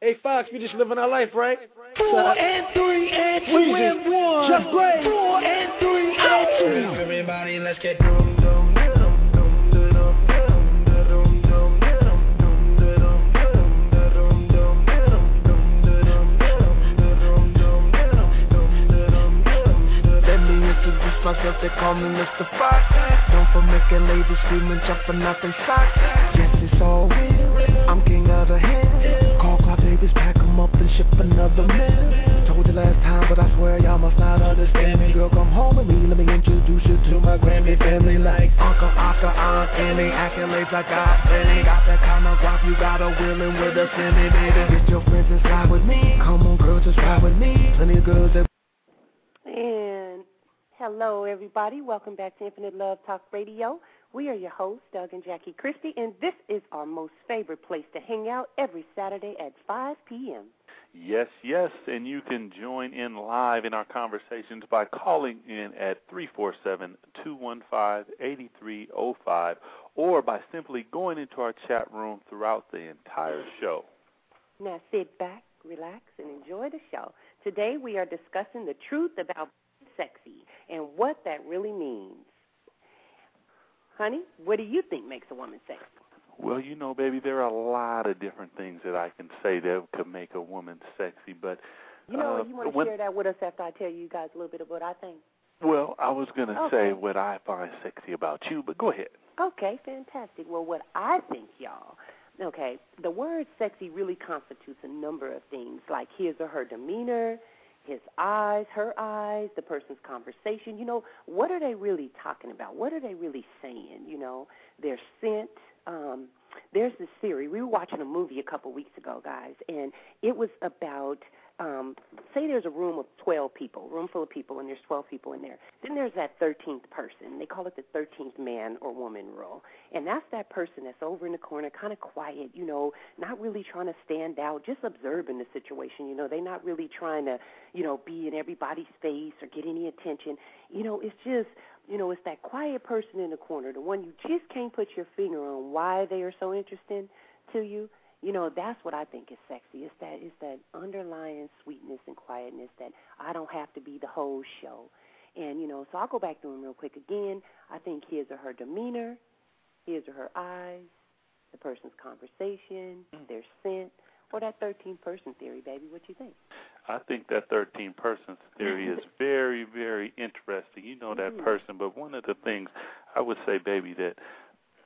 Hey Fox, we just living our life, right? Four and three and two and one. Just great. Four and three and two. Everybody, let's get doom doom myself, they call me Mr. Fox. Known for making ladies scream and jumping out their socks. Yes, it's all real. I'm king of the hill. Davis, pack 'em up and ship another mill. Told you last time, but I swear y'all must not understand me. Girl, come home with me. Let me introduce you to my Grammy family. Like Uncle Oscar, Aunt Annie. Accolades I got plenty. Got that kind of guap, you got a willing with a semi, baby. Get your friends and with me. Come on, girl, just ride with me. Plenty of girls that. And hello, everybody. Welcome back to Infinite Love Talk Radio. We are your hosts, Doug and Jackie Christie, and this is our most favorite place to hang out every Saturday at 5 p.m. Yes, yes, and you can join in live in our conversations by calling in at 347-215-8305 or by simply going into our chat room throughout the entire show. Now sit back, relax, and enjoy the show. Today we are discussing the truth about sexy and what that really means. Honey, what do you think makes a woman sexy? Well, you know, baby, there are a lot of different things that I can say that could make a woman sexy, but You know, uh, you want to when- share that with us after I tell you guys a little bit of what I think. Well, I was going to Okay. say what I find sexy about you, but go ahead. Okay, fantastic. Well, what I think, y'all, okay, the word sexy really constitutes a number of things, like his or her demeanor, his eyes, her eyes, the person's conversation. You know, what are they really talking about? What are they really saying? You know, their scent. Um, there's this theory. We were watching a movie a couple weeks ago, guys, and it was about um, say there's a room of 12 people, room full of people, and there's 12 people in there. Then there's that 13th person. They call it the 13th man or woman rule. And that's that person that's over in the corner, kind of quiet, you know, not really trying to stand out, just observing the situation. You know, they're not really trying to, you know, be in everybody's face or get any attention. You know, it's just, you know, it's that quiet person in the corner, the one you just can't put your finger on why they are so interesting to you you know that's what I think is sexy. It's that it's that underlying sweetness and quietness that I don't have to be the whole show. And you know, so I'll go back to him real quick again. I think his or her demeanor, his or her eyes, the person's conversation, their scent, or that 13 person theory, baby. What you think? I think that 13 person theory is very, very interesting. You know that Mhm. person, but one of the things I would say, baby, that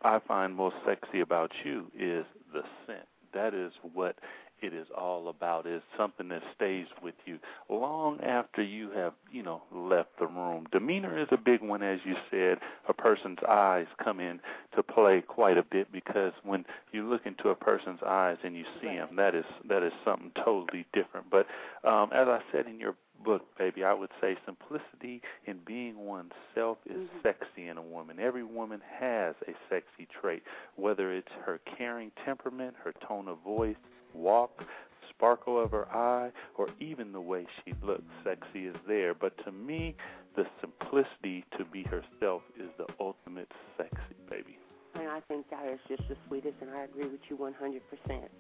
I find most sexy about you is the scent. That is what it is all about. Is something that stays with you long after you have, you know, left the room. Demeanor is a big one, as you said. A person's eyes come in to play quite a bit because when you look into a person's eyes and you see them, that is that is something totally different. But um, as I said in your book, baby, I would say simplicity in being oneself is Mhm. sexy in a woman. Every woman has a sexy trait, whether it's her caring temperament, her tone of voice, walk, sparkle of her eye, or even the way she looks. Sexy is there. But to me, the simplicity to be herself is the ultimate sexy, baby. And I think that is just the sweetest, and I agree with you 100%.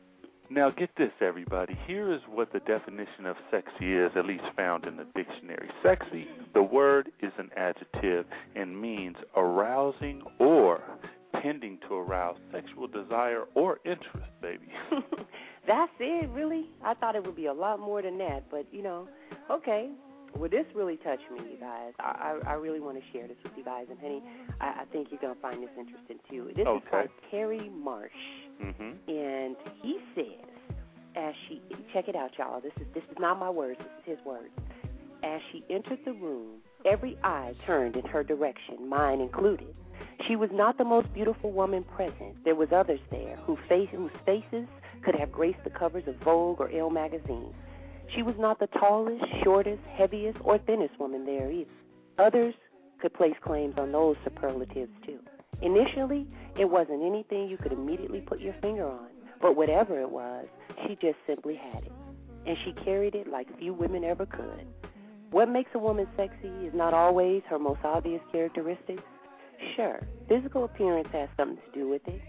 Now, get this, everybody. Here is what the definition of sexy is, at least found in the dictionary. Sexy, the word is an adjective and means arousing or tending to arouse sexual desire or interest, baby. That's it, really? I thought it would be a lot more than that, but you know, okay. Well, this really touched me, you guys. I I, I really want to share this with you guys, and honey, I, I think you're gonna find this interesting too. This is Okay. called Terry Marsh, hmm and he says, as she check it out, y'all. This is this is not my words. This is his words. As she entered the room, every eye turned in her direction, mine included. She was not the most beautiful woman present. There was others there who face, whose faces could have graced the covers of Vogue or Elle magazine. She was not the tallest, shortest, heaviest, or thinnest woman there either. Others could place claims on those superlatives too. Initially, it wasn't anything you could immediately put your finger on, but whatever it was, she just simply had it. And she carried it like few women ever could. What makes a woman sexy is not always her most obvious characteristics. Sure, physical appearance has something to do with it,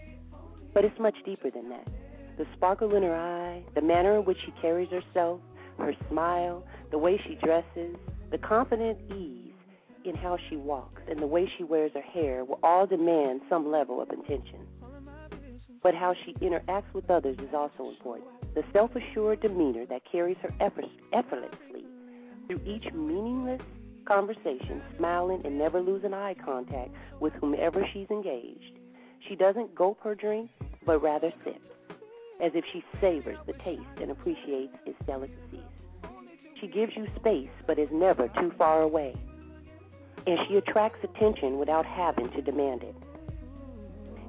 but it's much deeper than that. The sparkle in her eye, the manner in which she carries herself, her smile, the way she dresses, the confident ease in how she walks, and the way she wears her hair will all demand some level of attention. But how she interacts with others is also important. The self assured demeanor that carries her effortlessly through each meaningless conversation, smiling and never losing eye contact with whomever she's engaged. She doesn't gulp her drink, but rather sips, as if she savors the taste and appreciates its delicacies. She gives you space, but is never too far away. And she attracts attention without having to demand it.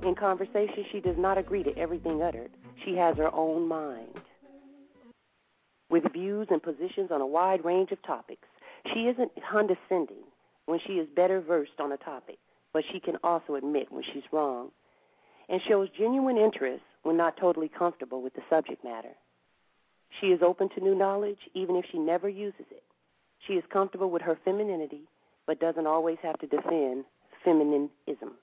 In conversation, she does not agree to everything uttered. She has her own mind. With views and positions on a wide range of topics, she isn't condescending when she is better versed on a topic, but she can also admit when she's wrong and shows genuine interest when not totally comfortable with the subject matter. She is open to new knowledge even if she never uses it. She is comfortable with her femininity but doesn't always have to defend feminism.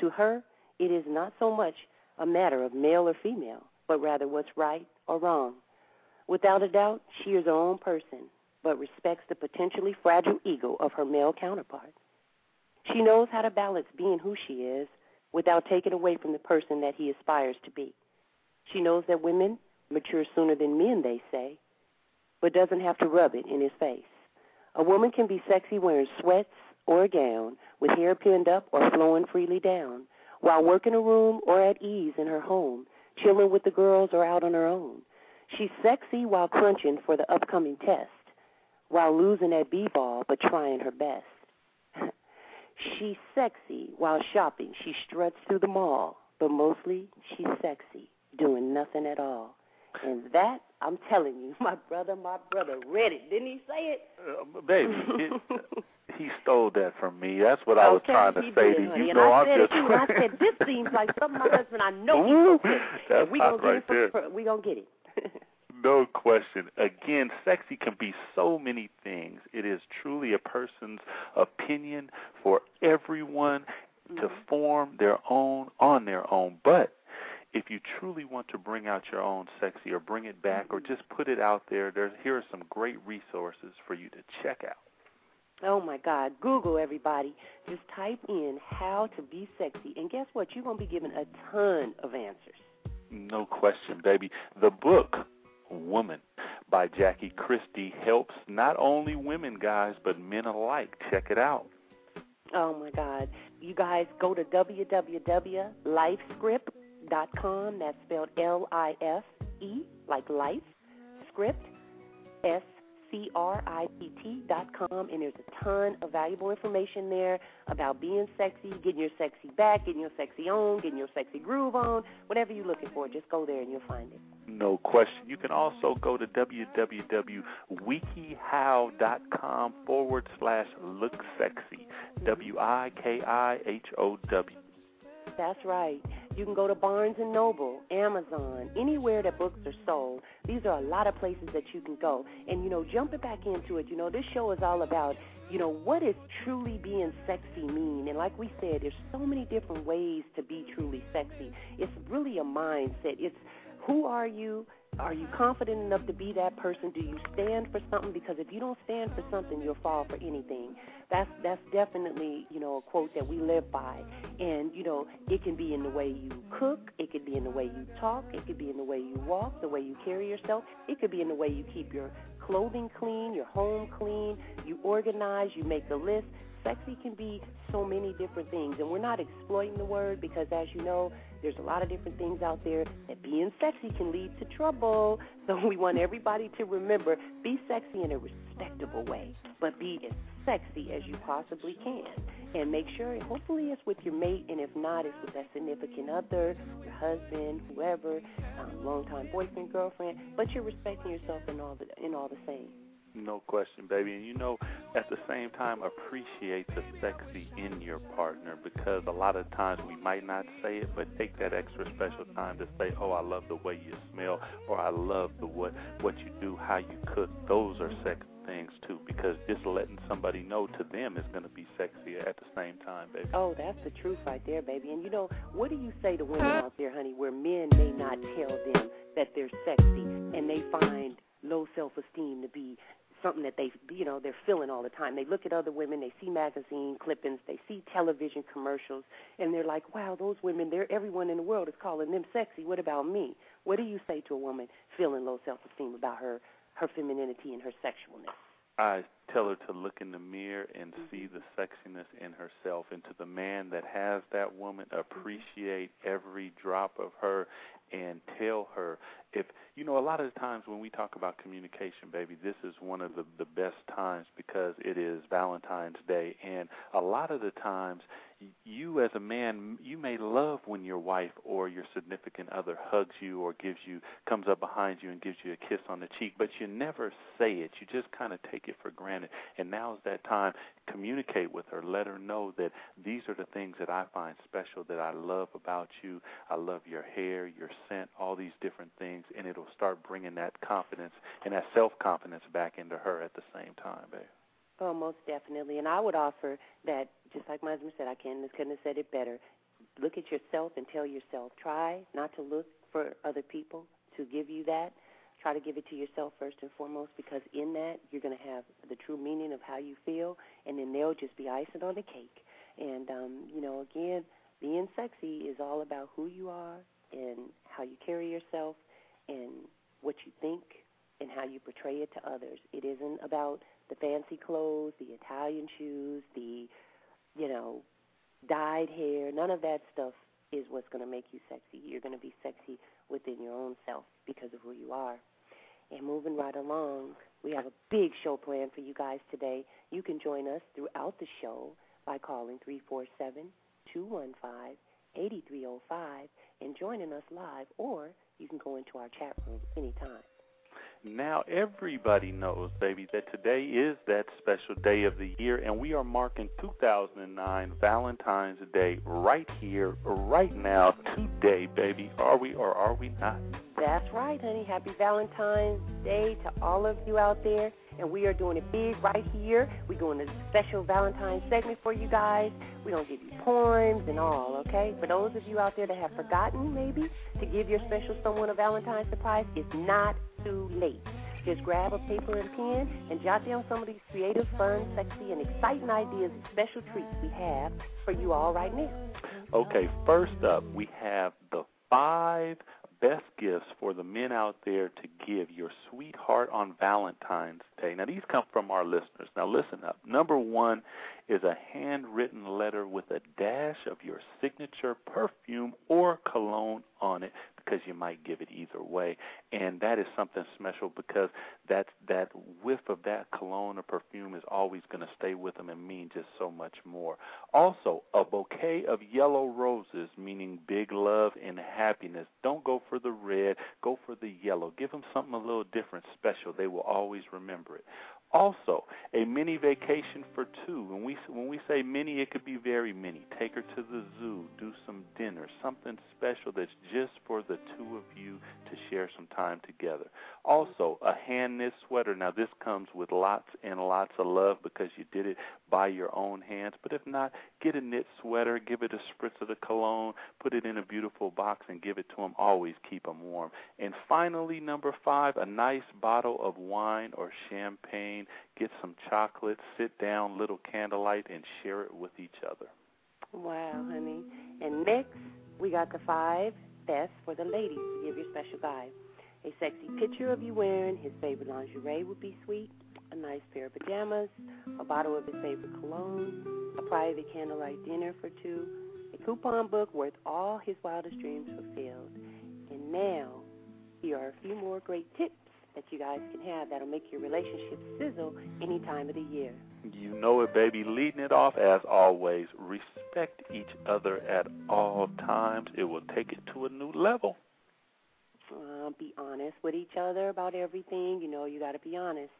To her, it is not so much a matter of male or female, but rather what's right or wrong. Without a doubt, she is her own person, but respects the potentially fragile ego of her male counterpart. She knows how to balance being who she is without taking away from the person that he aspires to be. She knows that women mature sooner than men, they say, but doesn't have to rub it in his face. A woman can be sexy wearing sweats or a gown with hair pinned up or flowing freely down while working a room or at ease in her home, chilling with the girls or out on her own. She's sexy while crunching for the upcoming test, while losing at b-ball but trying her best. she's sexy while shopping. She struts through the mall, but mostly she's sexy, doing nothing at all. And that, I'm telling you, my brother, my brother read it. Didn't he say it? Uh, baby, it, he stole that from me. That's what I was trying to say did, to you. Honey. and know, I I'm said just. it I said, this seems like something my husband, I know Ooh, he's that's we hot gonna right there. for, we gonna get it. No question. Again, sexy can be so many things. It is truly a person's opinion for everyone to Mm-hmm. form their own on their own. But if you truly want to bring out your own sexy or bring it back or just put it out there, there's here are some great resources for you to check out. Oh my God! Google everybody. Just type in how to be sexy, and guess what? You're gonna be given a ton of answers. No question, baby. The book, Woman, by Jackie Christie, helps not only women, guys, but men alike. Check it out. Oh my God! You guys go to www.lifescript.com. That's spelled L-I-F-E, like life, script, S C R I P T dot com, and there's a ton of valuable information there about being sexy, getting your sexy back, getting your sexy on, getting your sexy groove on, whatever you're looking for. Just go there and you'll find it. No question. You can also go to www.wikihow.com forward slash look sexy. W I K I H O W. That's right. You can go to Barnes and Noble, Amazon, anywhere that books are sold. These are a lot of places that you can go. And you know, jumping back into it, you know, this show is all about, you know, what does truly being sexy mean? And like we said, there's so many different ways to be truly sexy. It's really a mindset. It's who are you? Are you confident enough to be that person? Do you stand for something? Because if you don't stand for something, you'll fall for anything. That's that's definitely you know a quote that we live by. And you know it can be in the way you cook, it could be in the way you talk, it could be in the way you walk, the way you carry yourself. It could be in the way you keep your clothing clean, your home clean, you organize, you make a list. Sexy can be so many different things, and we're not exploiting the word because, as you know, there's a lot of different things out there that being sexy can lead to trouble. So we want everybody to remember be sexy in a respectable way, but be as sexy as you possibly can. And make sure, hopefully, it's with your mate, and if not, it's with that significant other, your husband, whoever, um, longtime boyfriend, girlfriend. But you're respecting yourself in all the in all the same. No question, baby. And you know, at the same time, appreciate the sexy in your partner because a lot of times we might not say it, but take that extra special time to say, "Oh, I love the way you smell," or "I love the what what you do, how you cook." Those are sexy things too, because just letting somebody know to them is going to be sexy at the same time, baby. Oh, that's the truth right there, baby. And you know, what do you say to women out there, honey, where men may not tell them that they're sexy and they find low self-esteem to be something that they you know they're feeling all the time. They look at other women, they see magazine clippings, they see television commercials, and they're like, "Wow, those women! They're everyone in the world is calling them sexy. What about me?" What do you say to a woman feeling low self-esteem about her her femininity and her sexualness? I tell her to look in the mirror and mm-hmm. see the sexiness in herself, and to the man that has that woman, mm-hmm. appreciate every drop of her and tell her if you know a lot of the times when we talk about communication baby this is one of the the best times because it is valentine's day. And a lot of the times you as a man you may love when your wife or your significant other hugs you or gives you comes up behind you and gives you a kiss on the cheek but you never say it. You just kind of take it for granted. And now's that time. Communicate with her. Let her know that these are the things that I find special that I love about you. I love your hair your scent all these different things and it'll start bringing that confidence and that self-confidence back into her at the same time babe Oh, most definitely. And I would offer that, just like my husband said, I couldn't, couldn't have said it better. Look at yourself and tell yourself. Try not to look for other people to give you that. Try to give it to yourself first and foremost because in that you're going to have the true meaning of how you feel, and then they'll just be icing on the cake. And, um, you know, again, being sexy is all about who you are and how you carry yourself and what you think and how you portray it to others. It isn't about the fancy clothes, the Italian shoes, the, you know, dyed hair. None of that stuff is what's going to make you sexy. You're going to be sexy within your own self because of who you are. And moving right along, we have a big show planned for you guys today. You can join us throughout the show by calling 347 215 8305 and joining us live, or you can go into our chat room anytime now everybody knows, baby, that today is that special day of the year, and we are marking 2009 Valentine's Day right here, right now, today, baby. Are we or are we not? That's right, honey. Happy Valentine's Day to all of you out there. And we are doing it big right here. We're doing a special Valentine's segment for you guys. We're going to give you poems and all, okay? For those of you out there that have forgotten, maybe, to give your special someone a Valentine's surprise, it's not too late. Just grab a paper and pen and jot down some of these creative, fun, sexy, and exciting ideas and special treats we have for you all right now. Okay, first up, we have the five best gifts for the men out there to give your sweetheart on Valentine's Day. Now, these come from our listeners. Now, listen up. Number one is a handwritten letter with a dash of your signature perfume or cologne on it because you might give it either way. And that is something special because that that whiff of that cologne or perfume is always going to stay with them and mean just so much more. Also, a bouquet of yellow roses, meaning big love and happiness. Don't go for the red, go for the yellow. Give them something a little different, special. They will always remember it. Also, a mini vacation for two. When we when we say mini, it could be very mini. Take her to the zoo, do some dinner, something special that's just for the two of you to share some time together. Also, a hand knit sweater. Now this comes with lots and lots of love because you did it by your own hands. But if not, get a knit sweater, give it a spritz of the cologne, put it in a beautiful box, and give it to them. Always keep them warm. And finally, number five, a nice bottle of wine or champagne get some chocolate, sit down, little candlelight, and share it with each other. Wow, honey. And next, we got the five best for the ladies to give your special guy. A sexy picture of you wearing his favorite lingerie would be sweet. A nice pair of pajamas, a bottle of his favorite cologne, a private candlelight dinner for two, a coupon book worth all his wildest dreams fulfilled. And now, here are a few more great tips that you guys can have that'll make your relationship sizzle any time of the year. You know it, baby. Leading it off, as always, respect each other at all times. It will take it to a new level. Uh, be honest with each other about everything. You know, you got to be honest.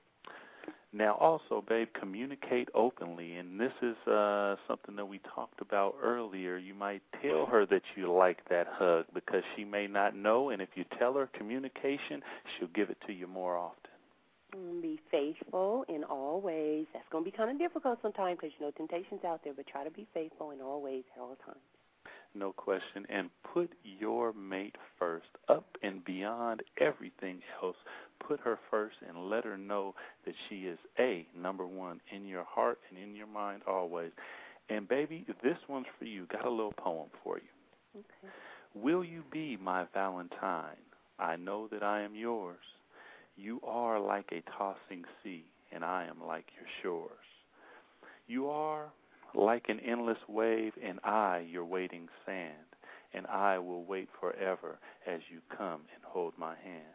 Now, also, babe, communicate openly, and this is uh, something that we talked about earlier. You might tell her that you like that hug because she may not know, and if you tell her communication, she'll give it to you more often. Mm, Be faithful in all ways. That's going to be kind of difficult sometimes because you know temptation's out there, but try to be faithful in all ways at all times. No question. And put your mate first, up and beyond everything else. Put her first and let her know that she is A, number one, in your heart and in your mind always. And baby, this one's for you. Got a little poem for you. Okay. Will you be my Valentine? I know that I am yours. You are like a tossing sea, and I am like your shores. You are like an endless wave, and I your waiting sand, and I will wait forever as you come and hold my hand.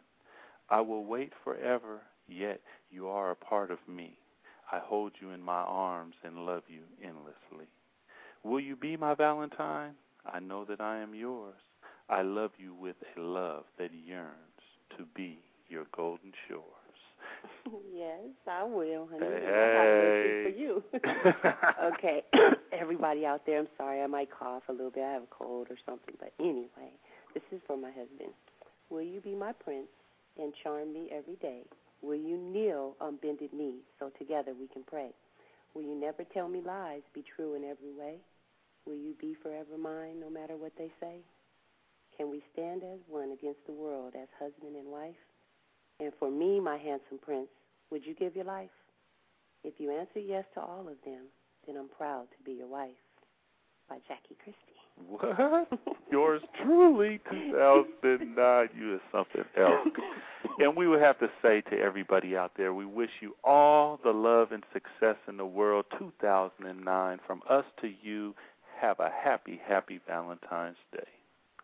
I will wait forever, yet you are a part of me. I hold you in my arms and love you endlessly. Will you be my Valentine? I know that I am yours. I love you with a love that yearns to be your golden shores. yes, I will, honey. Hey. For you. okay, everybody out there, I'm sorry I might cough a little bit. I have a cold or something, but anyway, this is for my husband. Will you be my prince and charm me every day? Will you kneel on bended knee so together we can pray? Will you never tell me lies, be true in every way? Will you be forever mine no matter what they say? Can we stand as one against the world as husband and wife? And for me, my handsome prince, would you give your life? If you answer yes to all of them, then I'm proud to be your wife. By Jackie Christie. What? Yours truly, 2009. You is something else. And we would have to say to everybody out there, we wish you all the love and success in the world. 2009, from us to you, have a happy, happy Valentine's Day.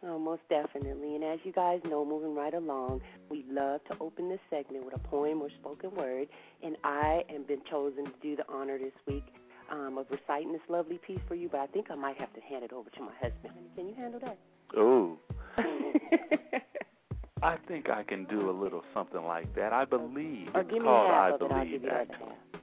Oh, most definitely. And as you guys know, moving right along, we love to open this segment with a poem or spoken word. And I have been chosen to do the honor this week um, of reciting this lovely piece for you, but I think I might have to hand it over to my husband. Can you handle that? Oh, I think I can do a little something like that. I believe or it's give me called half I of it. I'll Believe. give you the other actually.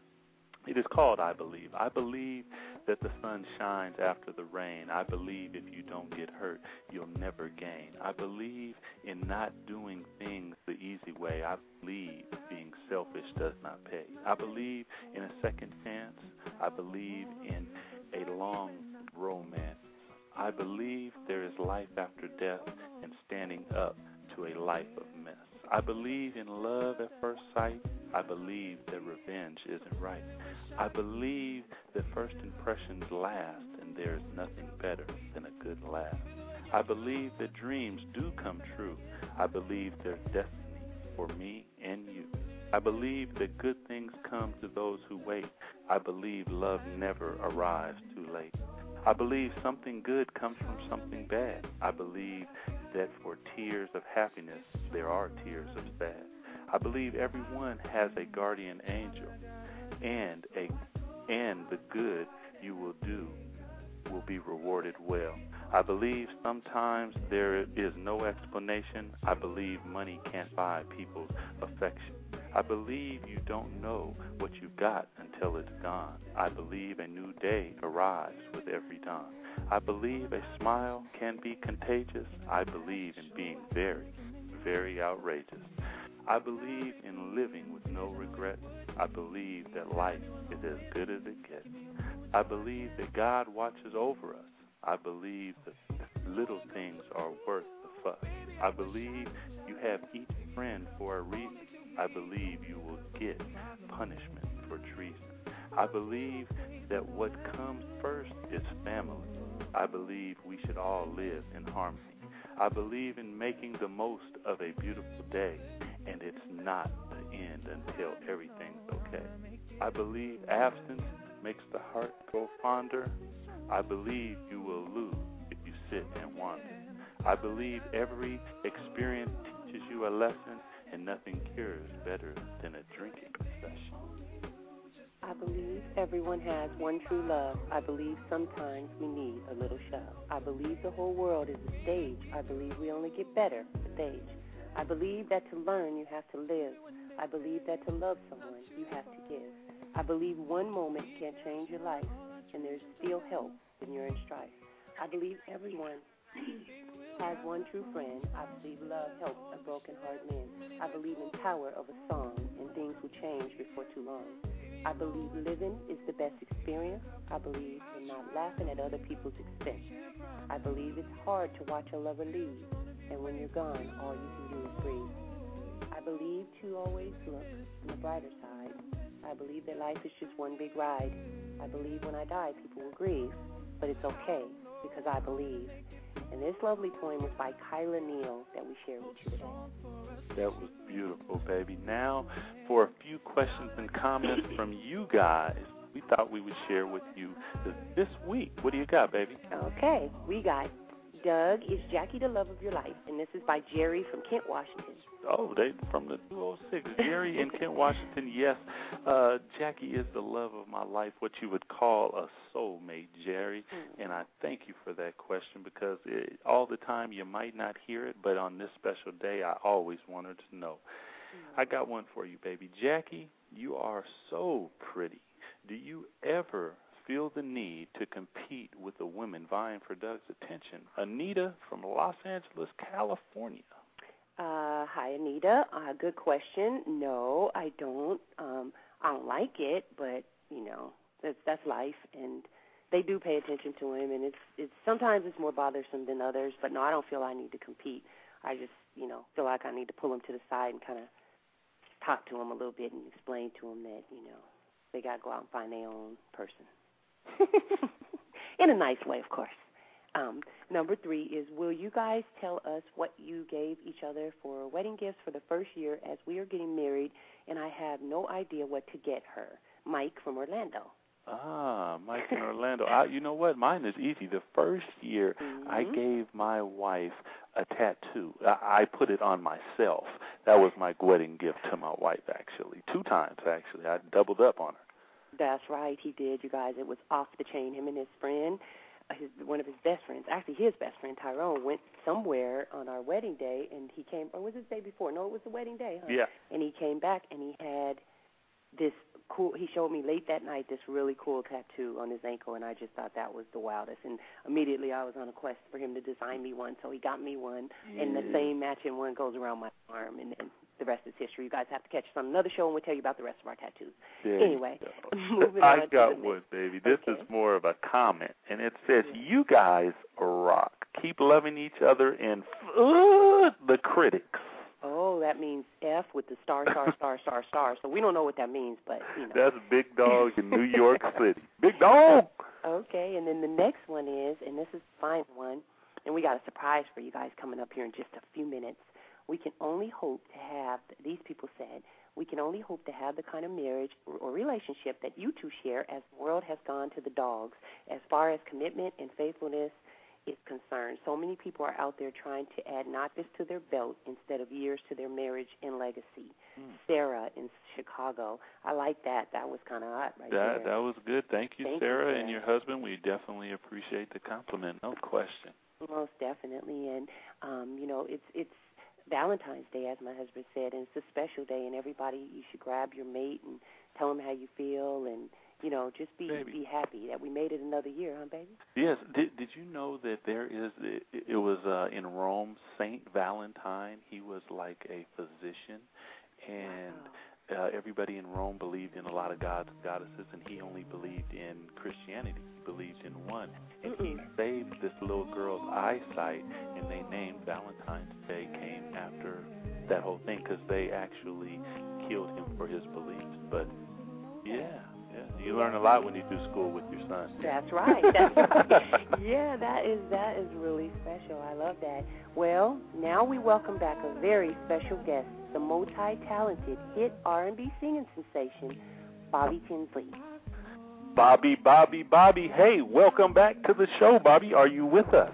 It is called I Believe. I believe that the sun shines after the rain. I believe if you don't get hurt, you'll never gain. I believe in not doing things the easy way. I believe being selfish does not pay. I believe in a second chance. I believe in a long romance. I believe there is life after death and standing up to a life of mess. I believe in love at first sight. I believe that revenge isn't right. I believe that first impressions last, and there is nothing better than a good laugh. I believe that dreams do come true. I believe there's destiny for me and you. I believe that good things come to those who wait. I believe love never arrives too late. I believe something good comes from something bad. I believe that for tears of happiness, there are tears of sad. I believe everyone has a guardian angel, and a and the good you will do will be rewarded well. I believe sometimes there is no explanation. I believe money can't buy people's affection. I believe you don't know what you've got until it's gone. I believe a new day arrives with every dawn. I believe a smile can be contagious. I believe in being very, very outrageous. I believe in living with no regrets. I believe that life is as good as it gets. I believe that God watches over us. I believe that little things are worth the fuss. I believe you have each friend for a reason. I believe you will get punishment for treason. I believe that what comes first is family. I believe we should all live in harmony. I believe in making the most of a beautiful day, and it's not the end until everything's okay. I believe absence makes the heart grow fonder. I believe you will lose if you sit and wander. I believe every experience teaches you a lesson, and nothing cures better than a drinking session. I believe everyone has one true love. I believe sometimes we need a little shove. I believe the whole world is a stage. I believe we only get better with age. I believe that to learn you have to live. I believe that to love someone you have to give. I believe one moment can't change your life, and there's still help when you're in strife. I believe everyone has one true friend. I believe love helps a broken heart mend. I believe in power of a song and things will change before too long. I believe living is the best experience. I believe in not laughing at other people's expense. I believe it's hard to watch a lover leave, and when you're gone, all you can do is breathe. I believe to always look on the brighter side. I believe that life is just one big ride. I believe when I die, people will grieve, but it's okay because I believe. And this lovely poem was by Kyla Neal that we share with you today. That was beautiful, baby. Now, for a few questions and comments from you guys, we thought we would share with you this week. What do you got, baby? Okay, we got Doug is Jackie the love of your life, and this is by Jerry from Kent, Washington. Oh, they from the 206. Jerry in Kent, Washington. Yes, uh, Jackie is the love of my life, what you would call a soulmate, Jerry. Mm-hmm. And I thank you for that question because it, all the time you might not hear it, but on this special day, I always wanted to know. Mm-hmm. I got one for you, baby. Jackie, you are so pretty. Do you ever feel the need to compete with the women vying for Doug's attention? Anita from Los Angeles, California. Uh, hi, Anita. Uh, good question. No, I don't. Um, I don't like it, but you know, that's that's life, and they do pay attention to him, and it's it's sometimes it's more bothersome than others. But no, I don't feel I need to compete. I just you know feel like I need to pull him to the side and kind of talk to him a little bit and explain to him that you know they got to go out and find their own person in a nice way, of course. Um, number three is Will you guys tell us what you gave each other for wedding gifts for the first year as we are getting married and I have no idea what to get her? Mike from Orlando. Ah, Mike in Orlando. I, you know what? Mine is easy. The first year, I Mhm. gave my wife a tattoo. I, I put it on myself. That was my wedding gift to my wife, actually. Two times, actually. I doubled up on her. That's right, he did, you guys. It was off the chain. Him and his friend, uh, his one of his best friends, actually his best friend Tyrone, went somewhere on our wedding day, and he came. Or was it the day before? No, it was the wedding day. Huh? Yeah. And he came back, and he had this cool. He showed me late that night this really cool tattoo on his ankle, and I just thought that was the wildest. And immediately I was on a quest for him to design me one, so he got me one, and the same matching one goes around my arm, and, and the rest is history. You guys have to catch us on another show, and we'll tell you about the rest of our tattoos. There Anyway, moving I on got next. one, baby. This Okay. is more of a comment, and it says, "You guys rock. Keep loving each other, and f- the critics." Oh, that means F with the star, star, star, star, star. So we don't know what that means, but you know. That's Big Dog in New York City. Big Dog. Okay, and then the next one is, and this is the final one, and we got a surprise for you guys coming up here in just a few minutes. We can only hope to have, these people said, we can only hope to have the kind of marriage or relationship that you two share as the world has gone to the dogs as far as commitment and faithfulness is concerned. So many people are out there trying to add notches to their belt instead of years to their marriage and legacy. Sarah in Chicago. I like that. That was kind of hot right That there. that was good. Thank you, Thank you, Sarah, Sarah. and your husband. We definitely appreciate the compliment. No question. Most definitely, and um, you know, it's it's Valentine's Day, as my husband said, and it's a special day, and everybody you should grab your mate and tell them how you feel, and you know, just be Baby. be happy that we made it another year, huh, baby? Yes. Did Did you know that there is? It, it was uh, in Rome. Saint Valentine. He was like a physician, and uh, everybody in Rome believed in a lot of gods and goddesses, and he only believed in Christianity. He believed in one, and he saved this little girl's eyesight, and they named Valentine's Day came after that whole thing because they actually killed him for his beliefs. But yeah, yeah, you learn a lot when you do school with your son. That's right. That's right. yeah, that is that is really special. I love that. Well, now we welcome back a very special guest, the multi-talented hit R&B singing sensation, Bobby Tinsley. Bobby, Bobby, Bobby. Hey, welcome back to the show, Bobby. Are you with us?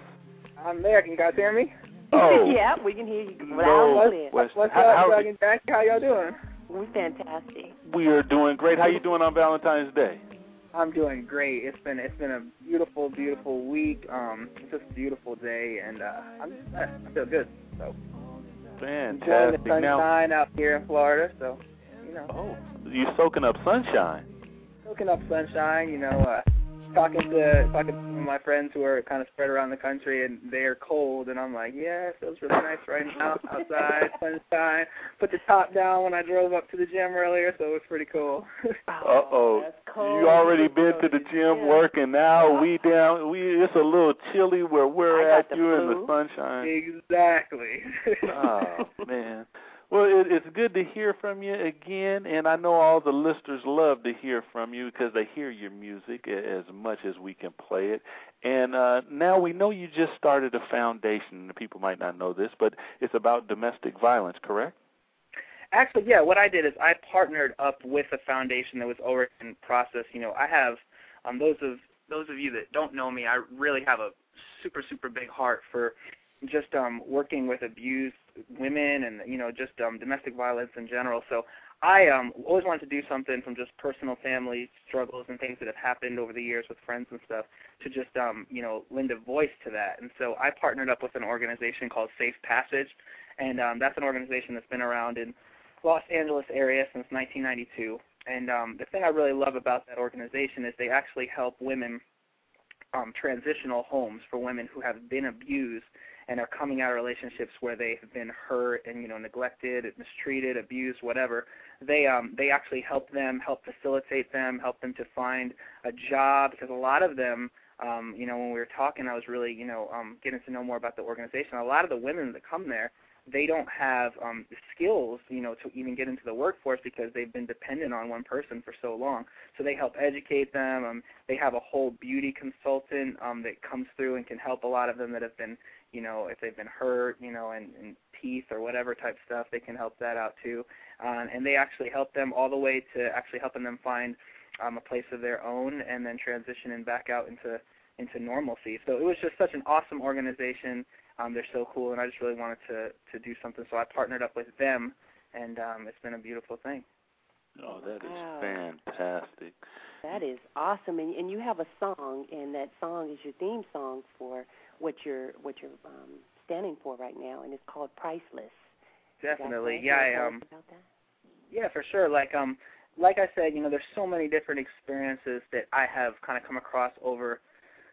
I'm there. Can you guys hear me? Oh, yeah, we can hear you no loud and clear. question. What's up, how- Doug and Jack? How y'all doing? We're fantastic. we are doing great. How you doing on Valentine's Day? I'm doing great. It's been it's been a beautiful, beautiful week. Um, it's just a beautiful day, and uh, I'm just, I feel good. So fantastic. enjoying the Fantastic. Now, sunshine out here in Florida. So you know, oh, you soaking up sunshine. soaking up sunshine. You know, uh, talking to talking to my friends who are kind of spread around the country, and they are cold, and I'm like, yeah, it feels really nice right now outside, sunshine. Put the top down when I drove up to the gym earlier, so it was pretty cool. uh oh, you already been to the gym yeah. working. Now we down. We it's a little chilly where we're at. You in the sunshine. Exactly. oh man. Well, it, it's good to hear from you again, and I know all the listeners love to hear from you because they hear your music as much as we can play it. And uh, now we know you just started a foundation. People might not know this, but it's about domestic violence, correct? Actually, yeah. What I did is I partnered up with a foundation that was already in process. You know, I have um, those of those of you that don't know me, I really have a super super big heart for just um working with abused women and you know just um domestic violence in general. So i um always wanted to do something from just personal family struggles and things that have happened over the years with friends and stuff to just um you know lend a voice to that. And so i partnered up with an organization called safe passage and um that's an organization that's been around in los angeles area since 1992 and um the thing i really love about that organization is they actually help women um transitional homes for women who have been abused and are coming out of relationships where they have been hurt and you know neglected, mistreated, abused, whatever, they um they actually help them, help facilitate them, help them to find a job because a lot of them um you know when we were talking I was really you know um getting to know more about the organization. A lot of the women that come there they don't have um, the skills, you know, to even get into the workforce because they've been dependent on one person for so long. So they help educate them. Um, they have a whole beauty consultant um, that comes through and can help a lot of them that have been, you know, if they've been hurt, you know, and, and teeth or whatever type stuff, they can help that out too. Um, and they actually help them all the way to actually helping them find um, a place of their own and then transitioning back out into into normalcy. So it was just such an awesome organization. Um, they're so cool, and I just really wanted to to do something. So I partnered up with them, and um, it's been a beautiful thing. Oh, that is wow. fantastic. That is awesome, and and you have a song, and that song is your theme song for what you're what you're um, standing for right now, and it's called Priceless. Definitely, yeah. I, um, yeah, for sure. Like um, like I said, you know, there's so many different experiences that I have kind of come across over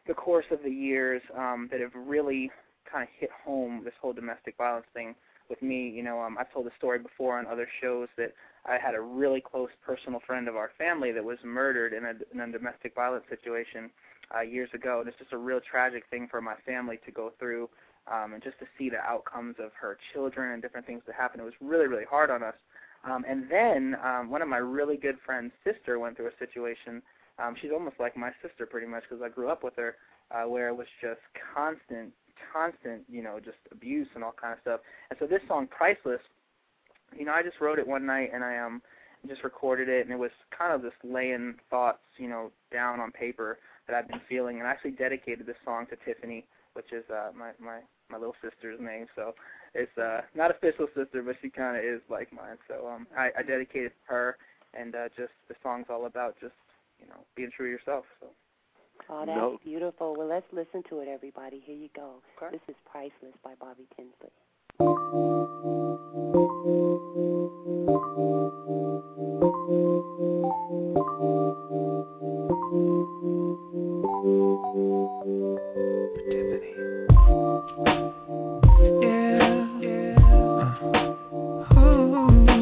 the course of the years um, that have really kind of hit home this whole domestic violence thing with me. You know, um, I've told the story before on other shows that I had a really close personal friend of our family that was murdered in a, in a domestic violence situation uh, years ago, and it's just a real tragic thing for my family to go through, um, and just to see the outcomes of her children and different things that happened. It was really, really hard on us. Um, and then um, one of my really good friend's sister went through a situation. Um, she's almost like my sister, pretty much, because I grew up with her, uh, where it was just constant constant, you know, just abuse and all kind of stuff. And so this song, Priceless, you know, I just wrote it one night and I um just recorded it and it was kind of just laying thoughts, you know, down on paper that I've been feeling and I actually dedicated this song to Tiffany, which is uh my my my little sister's name. So it's uh not official sister, but she kind of is like mine. So um I, I dedicated to her and uh just the song's all about just, you know, being true to yourself. So Oh, that's no. beautiful. Well, let's listen to it, everybody. Here you go. Okay. This is Priceless by Bobby Tinsley. Talking to you like your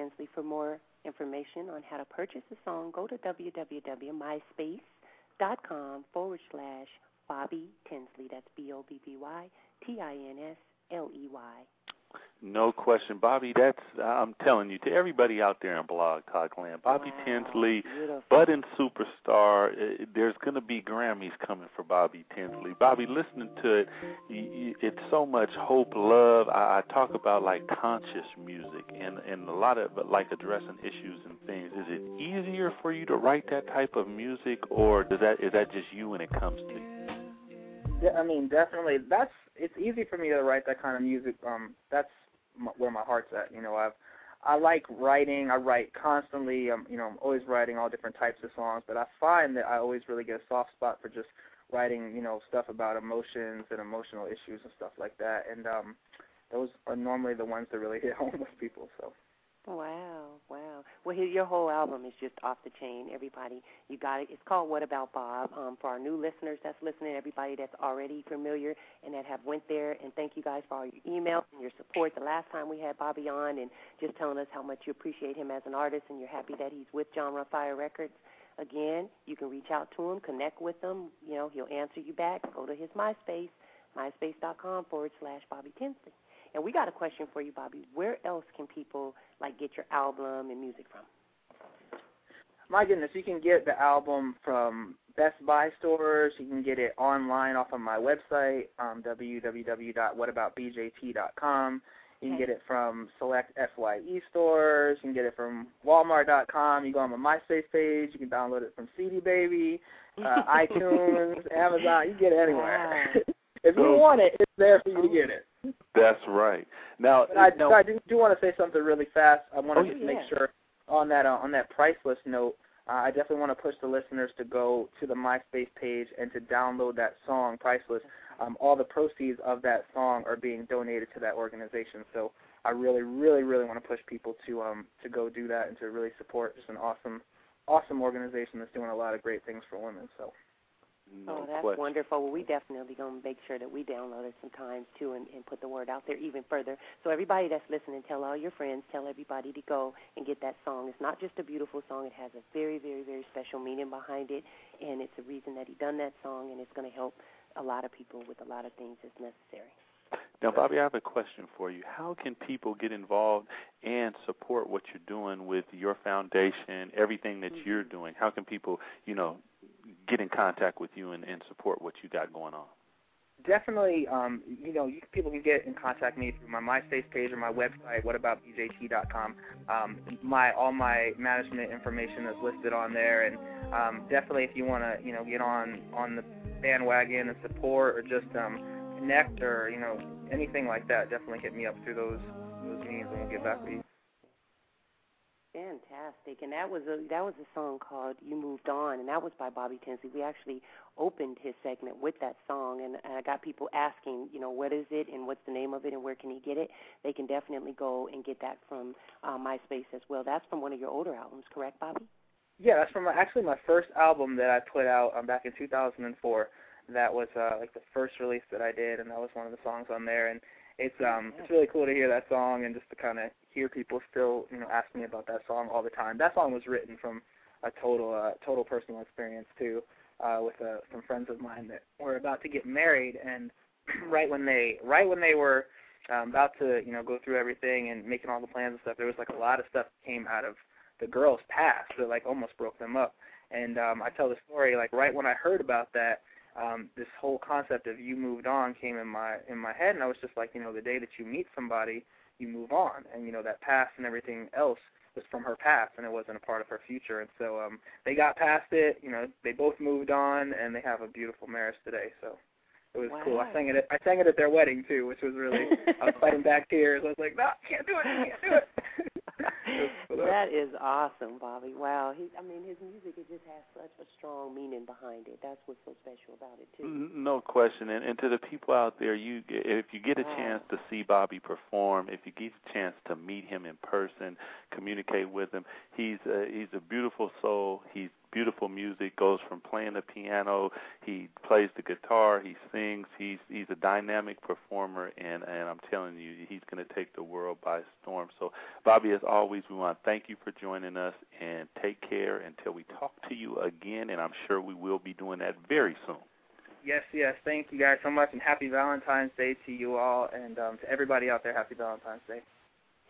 Tinsley. For more information on how to purchase the song, go to www.myspace.com forward slash Bobby Tinsley. That's B O B B Y T I N S L E Y. No question, Bobby. That's I'm telling you to everybody out there in Blog Talk Land. Bobby wow, Tinsley, beautiful. budding superstar. Uh, there's going to be Grammys coming for Bobby Tinsley. Bobby, listening to it, it's so much hope, love. I, I talk about like conscious music and and a lot of like addressing issues and things. Is it easier for you to write that type of music, or does that is that just you when it comes to? Yeah, I mean, definitely. That's it's easy for me to write that kind of music. Um, that's where my heart's at. You know, I've I like writing. I write constantly. I'm, you know, I'm always writing all different types of songs. But I find that I always really get a soft spot for just writing. You know, stuff about emotions and emotional issues and stuff like that. And um, those are normally the ones that really hit home with people. So. Wow, wow. Well, your whole album is just off the chain. Everybody, you got it. It's called What About Bob. Um, for our new listeners that's listening, everybody that's already familiar and that have went there, and thank you guys for all your emails and your support. The last time we had Bobby on, and just telling us how much you appreciate him as an artist, and you're happy that he's with Genre Fire Records. Again, you can reach out to him, connect with him. You know, he'll answer you back. Go to his MySpace, myspace.com forward slash Bobby Tinsley. And we got a question for you, Bobby. Where else can people like get your album and music from? My goodness, you can get the album from Best Buy stores. You can get it online off of my website, um, www.whataboutbjt.com. You can Okay. get it from select FYE stores. You can get it from Walmart.com. You go on my MySpace page. You can download it from CD Baby, uh, iTunes, Amazon. You can get it anywhere. if you want it, it's there for you to get it. That's right. Now, But I, now, I do, do want to say something really fast. I want to Oh, just yeah. make sure on that uh, on that priceless note. Uh, I definitely want to push the listeners to go to the MySpace page and to download that song, Priceless. Um, all the proceeds of that song are being donated to that organization. So I really, really, really want to push people to um to go do that and to really support just an awesome, awesome organization that's doing a lot of great things for women. So no oh, that's question. wonderful. Well, we definitely going to make sure that we download it sometimes too and, and put the word out there even further. So everybody that's listening, tell all your friends, tell everybody to go and get that song. It's not just a beautiful song. It has a very, very, very special meaning behind it, and it's a reason that he done that song, and it's going to help a lot of people with a lot of things that's necessary. Now, Bobby, I have a question for you. How can people get involved and support what you're doing with your foundation, everything that mm-hmm. you're doing? How can people, you know, get in contact with you and, and support what you got going on? Definitely, um, you know, you, people can get in contact me through my MySpace page or my website, whataboutbjt.com. Um, my all my management information is listed on there, and um, definitely, if you want to, you know, get on on the bandwagon and support or just um, connect or you know anything like that, definitely hit me up through those those means, and we'll get back to you. Fantastic, and that was a that was a song called "You Moved On," and that was by Bobby Tinsley. We actually opened his segment with that song, and, and I got people asking, you know, what is it and what's the name of it and where can he get it? They can definitely go and get that from uh, MySpace as well. That's from one of your older albums, correct, Bobby? Yeah, that's from my, actually my first album that I put out um, back in 2004. That was uh, like the first release that I did, and that was one of the songs on there. And it's um it's really cool to hear that song and just to kind of hear people still you know ask me about that song all the time. That song was written from a total uh, total personal experience too, uh, with uh, some friends of mine that were about to get married, and right when they right when they were um, about to you know go through everything and making all the plans and stuff, there was like a lot of stuff that came out of the girls' past that like almost broke them up. And um, I tell the story like right when I heard about that, um, this whole concept of you moved on came in my in my head, and I was just like, you know, the day that you meet somebody, you move on, and you know that past and everything else was from her past, and it wasn't a part of her future. And so um, they got past it. You know, they both moved on, and they have a beautiful marriage today. So it was wow. cool. I sang it. At, I sang it at their wedding too, which was really. I was fighting back tears. I was like, no, I can't do it. I can't do it. that is awesome, Bobby. Wow. He, I mean, his music it just has such a strong meaning behind it. That's what's so special about it too. No question. And, and to the people out there, you if you get a wow. chance to see Bobby perform, if you get a chance to meet him in person, communicate with him, he's a, he's a beautiful soul. He's beautiful music. Goes from playing the piano, he plays the guitar, he sings. He's he's a dynamic performer, and and I'm telling you, he's going to take the world by storm. So, Bobby, as always, we want to thank you for joining us, and take care until we talk to you again. And I'm sure we will be doing that very soon. Yes, yes. Thank you guys so much, and happy Valentine's Day to you all, and um, to everybody out there. Happy Valentine's Day.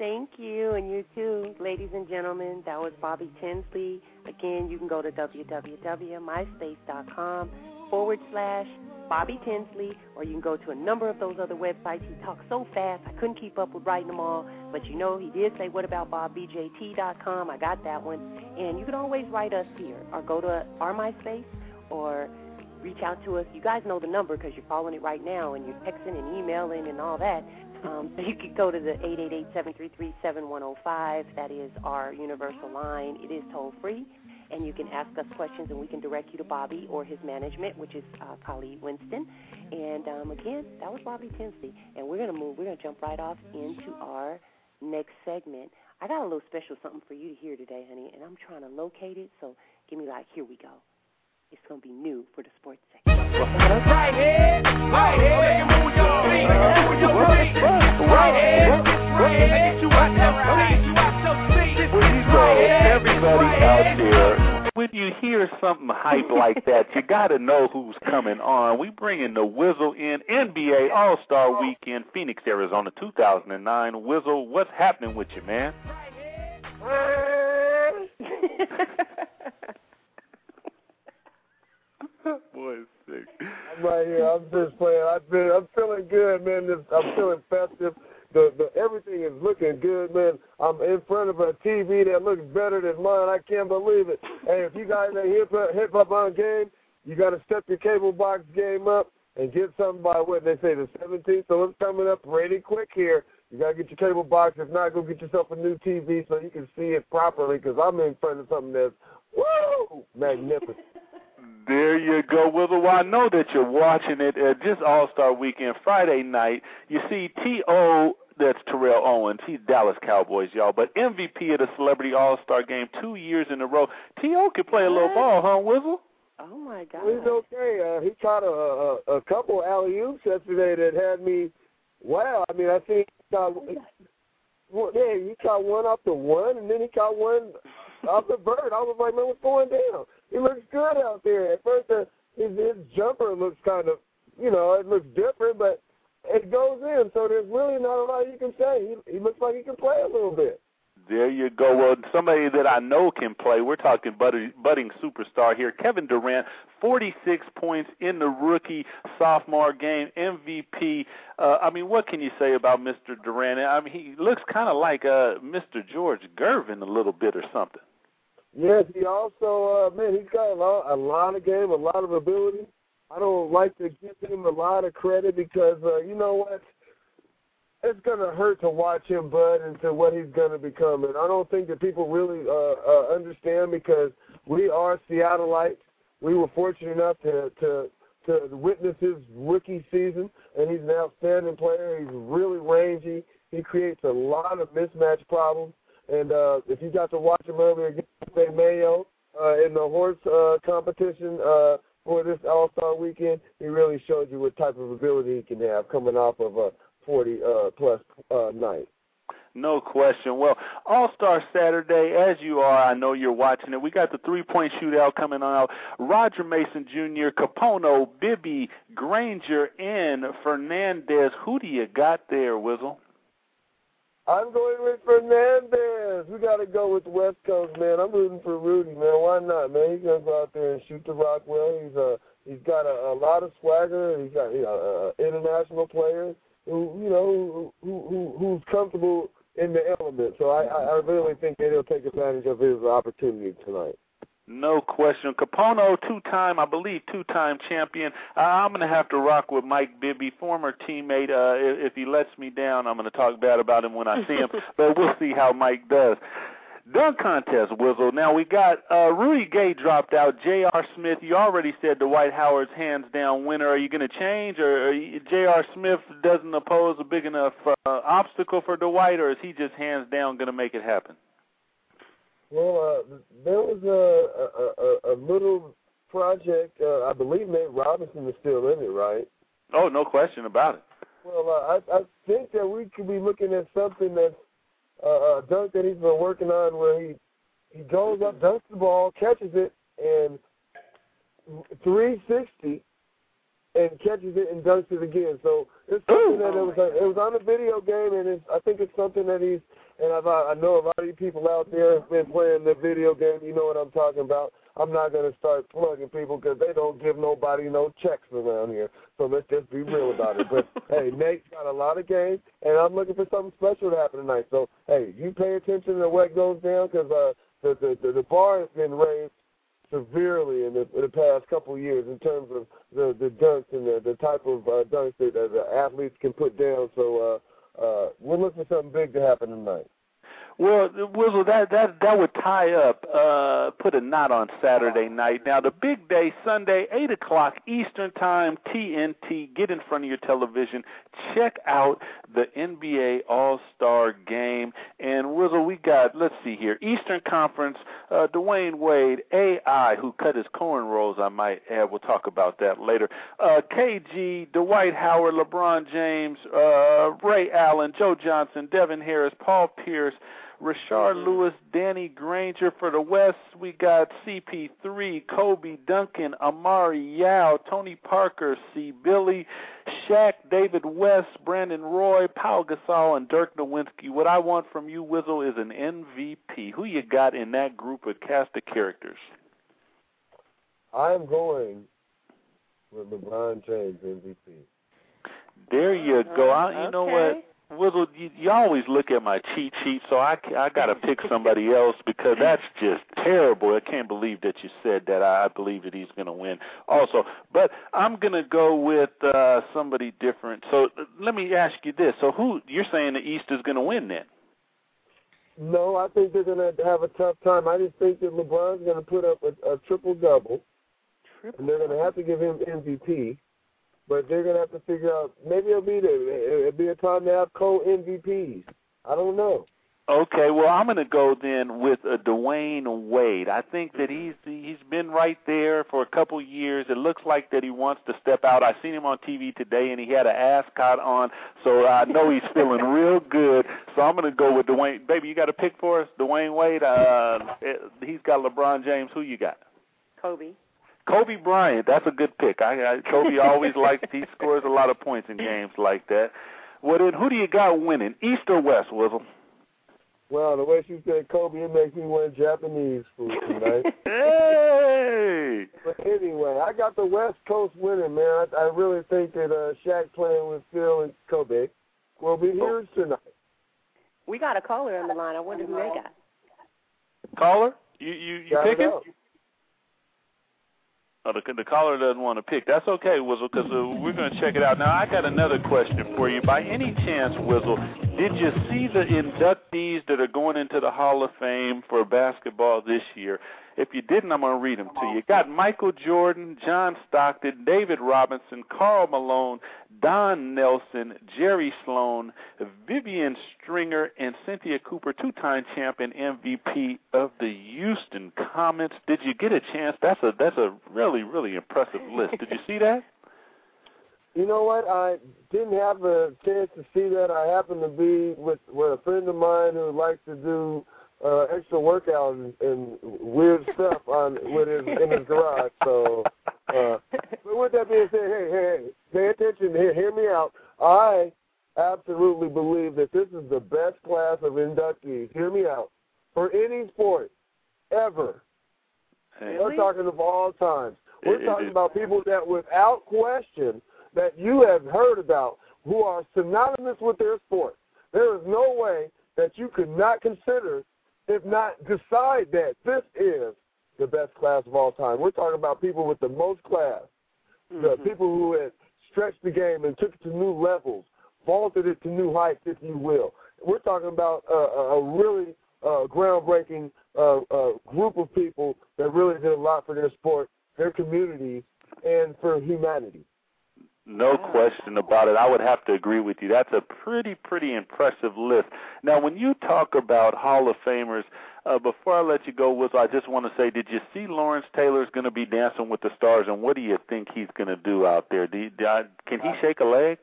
Thank you, and you too, ladies and gentlemen. That was Bobby Tinsley. Again, you can go to www.myspace.com forward slash Bobby Tinsley, or you can go to a number of those other websites. He talks so fast, I couldn't keep up with writing them all. But you know, he did say, what about BobBJT.com? I got that one. And you can always write us here, or go to our MySpace, or reach out to us. You guys know the number because you're following it right now, and you're texting and emailing and all that. Um, you could go to the 888-733-7105. That is our universal line. It is toll free, and you can ask us questions, and we can direct you to Bobby or his management, which is uh, Khalid Winston. And um, again, that was Bobby Tinsley, and we're gonna move. We're gonna jump right off into our next segment. I got a little special something for you to hear today, honey, and I'm trying to locate it. So give me like, here we go. It's gonna be new for the sports section. Right here, right here, when you hear something hype like that, you got to know who's coming on. We bring in the Wizzle in NBA All Star Weekend, Phoenix, Arizona, 2009. Wizzle, what's happening with you, man? Boy, sick. I'm right here. I'm just playing. I've been. I'm feeling good, man. This, I'm feeling festive. The the everything is looking good, man. I'm in front of a TV that looks better than mine. I can't believe it. Hey, if you guys ain't hip uh, hip hop on game, you got to step your cable box game up and get something by what they say the 17th. So it's coming up pretty quick here. You gotta get your cable box. If not, go get yourself a new TV so you can see it properly. Because I'm in front of something that's woo magnificent. There you go, Wizzle. Well, I know that you're watching it at this All Star Weekend Friday night. You see, T.O. That's Terrell Owens. He's Dallas Cowboys, y'all. But MVP of the Celebrity All Star Game two years in a row. T.O. can play a little ball, huh, Wizzle? Oh my God. He's okay. Uh, he caught a, a, a couple alley oops yesterday that had me. Wow. I mean, I think he caught. Well, yeah, he caught one off the one, and then he caught one off the bird. I was like, man, what's going down? He looks good out there. At first, uh, his his jumper looks kind of, you know, it looks different, but it goes in. So there's really not a lot you can say. He, he looks like he can play a little bit. There you go. Well, somebody that I know can play. We're talking budding, budding superstar here. Kevin Durant, 46 points in the rookie sophomore game, MVP. Uh, I mean, what can you say about Mr. Durant? I mean, he looks kind of like uh, Mr. George Gervin a little bit or something. Yes, he also, uh, man, he's got a lot, a lot of game, a lot of ability. I don't like to give him a lot of credit because, uh, you know what? It's gonna hurt to watch him bud into what he's gonna become, and I don't think that people really uh, uh, understand because we are Seattleites. We were fortunate enough to to to witness his rookie season, and he's an outstanding player. He's really rangy. He creates a lot of mismatch problems. And uh, if you got to watch him earlier against Mayo uh, in the horse uh, competition uh, for this All Star weekend, he really showed you what type of ability he can have coming off of a 40 uh, plus uh, night. No question. Well, All Star Saturday, as you are, I know you're watching it. We got the three point shootout coming on out. Roger Mason Jr., Kapono, Bibby, Granger, and Fernandez. Who do you got there, Wizzle? I'm going with Fernandez. We got to go with the West Coast, man. I'm rooting for Rudy, man. Why not, man? He's gonna go out there and shoot the rock well. He's a uh, he's got a, a lot of swagger. He's got you know uh, international player who you know who, who who's comfortable in the element. So I I really think that he'll take advantage of his opportunity tonight. No question. Kapono, two-time, I believe, two-time champion. Uh, I'm going to have to rock with Mike Bibby, former teammate. Uh, if, if he lets me down, I'm going to talk bad about him when I see him. but we'll see how Mike does. Dunk contest, Wizzle. Now we got uh, Rudy Gay dropped out. J.R. Smith, you already said Dwight Howard's hands down winner. Are you going to change, or J.R. Smith doesn't pose a big enough uh, obstacle for Dwight, or is he just hands down going to make it happen? Well, uh, there was a, a, a, a little project. Uh, I believe Nate Robinson is still in it, right? Oh, no question about it. Well, uh, I, I think that we could be looking at something that's uh, a dunk that he's been working on, where he he goes up, dunks the ball, catches it, and 360 and catches it and dunks it again. So it's something that it was it was on a video game, and it's, I think it's something that he's and I've, I know a lot of you people out there have been playing the video game. You know what I'm talking about. I'm not going to start plugging people because they don't give nobody no checks around here. So let's just be real about it. But hey, Nate's got a lot of games, and I'm looking for something special to happen tonight. So hey, you pay attention to what goes down because uh, the, the the the bar has been raised severely in the, in the past couple of years in terms of the the dunks and the the type of uh, dunks that uh, the athletes can put down. So uh, uh, we're looking for something big to happen tonight. Well, Wizzle, that that that would tie up, uh, put a knot on Saturday night. Now the big day, Sunday, eight o'clock Eastern Time, TNT. Get in front of your television. Check out the NBA All Star Game. And Wizzle, we got let's see here, Eastern Conference. Uh, Dwyane Wade, AI, who cut his cornrows, I might add. We'll talk about that later. Uh, KG, Dwight Howard, LeBron James, uh, Ray Allen, Joe Johnson, Devin Harris, Paul Pierce. Rashard Lewis, Danny Granger for the West. We got CP3, Kobe Duncan, Amar'e Yao, Tony Parker, C. Billy, Shaq, David West, Brandon Roy, Paul Gasol, and Dirk Nowitzki. What I want from you, Wizzle, is an MVP. Who you got in that group of cast of characters? I'm going with LeBron James MVP. There you go. I, you know what? Wizzle, you, you always look at my cheat sheet, so I I got to pick somebody else because that's just terrible. I can't believe that you said that. I, I believe that he's going to win also, but I'm going to go with uh somebody different. So let me ask you this: So who you're saying the East is going to win then? No, I think they're going to have a tough time. I just think that LeBron's going to put up a, a triple double, and they're going to have to give him MVP but they're gonna have to figure out. Maybe it'll be there. It'll be a time to have co MVPs. I don't know. Okay, well, I'm going to go then with a Dwyane Wade. I think that he's he's been right there for a couple years. It looks like that he wants to step out. I seen him on TV today, and he had an ascot on, so I know he's feeling real good. So I'm going to go with Dwyane. Baby, you got a pick for us, Dwyane Wade. Uh, he's got LeBron James. Who you got? Kobe. Kobe Bryant. That's a good pick. I, I Kobe always likes. He scores a lot of points in games like that. Well, then, who do you got winning, East or West, Wizzle? Well, the way she said Kobe, it makes me want Japanese food tonight. hey! But anyway, I got the West Coast winning, man. I, I really think that uh, Shaq playing with Phil and Kobe will be here tonight. We got a caller on the line. I wonder who they got. Caller, you you you Got it picking? Oh, the, the caller doesn't want to pick. That's okay, Wizzle, because uh, we're going to check it out. Now, I got another question for you. By any chance, Wizzle, did you see the inductees that are going into the Hall of Fame for basketball this year? If you didn't, I'm going to read them to you. Got Michael Jordan, John Stockton, David Robinson, Karl Malone, Don Nelson, Jerry Sloan, Vivian Stringer, and Cynthia Cooper, two-time champion MVP of the Houston Comets. Did you get a chance? That's a that's a really really impressive list. Did you see that? You know what? I didn't have a chance to see that. I happened to be with with a friend of mine who likes to do uh extra workout and, and weird stuff on with his in his garage. So, uh, but with that being said, hey, hey, hey, pay attention. Hear, hear me out. I absolutely believe that this is the best class of inductees. Hear me out for any sport ever. We're talking of all times. We're talking about people that, without question, that you have heard about, who are synonymous with their sport. There is no way that you could not consider, if not decide that this is the best class of all time. We're talking about people with the most class, the people who had stretched the game and took it to new levels, vaulted it to new heights, if you will. We're talking about a, a a really uh, groundbreaking uh, uh, group of people that really did a lot for their sport, their communities, and for humanity. No question about it. I would have to agree with you. That's a pretty, pretty impressive list. Now, when you talk about Hall of Famers, uh, before I let you go, Wiz, I just want to say, did you see Lawrence Taylor's going to be dancing with the stars, and what do you think he's going to do out there? Do you, do I, can he shake a leg?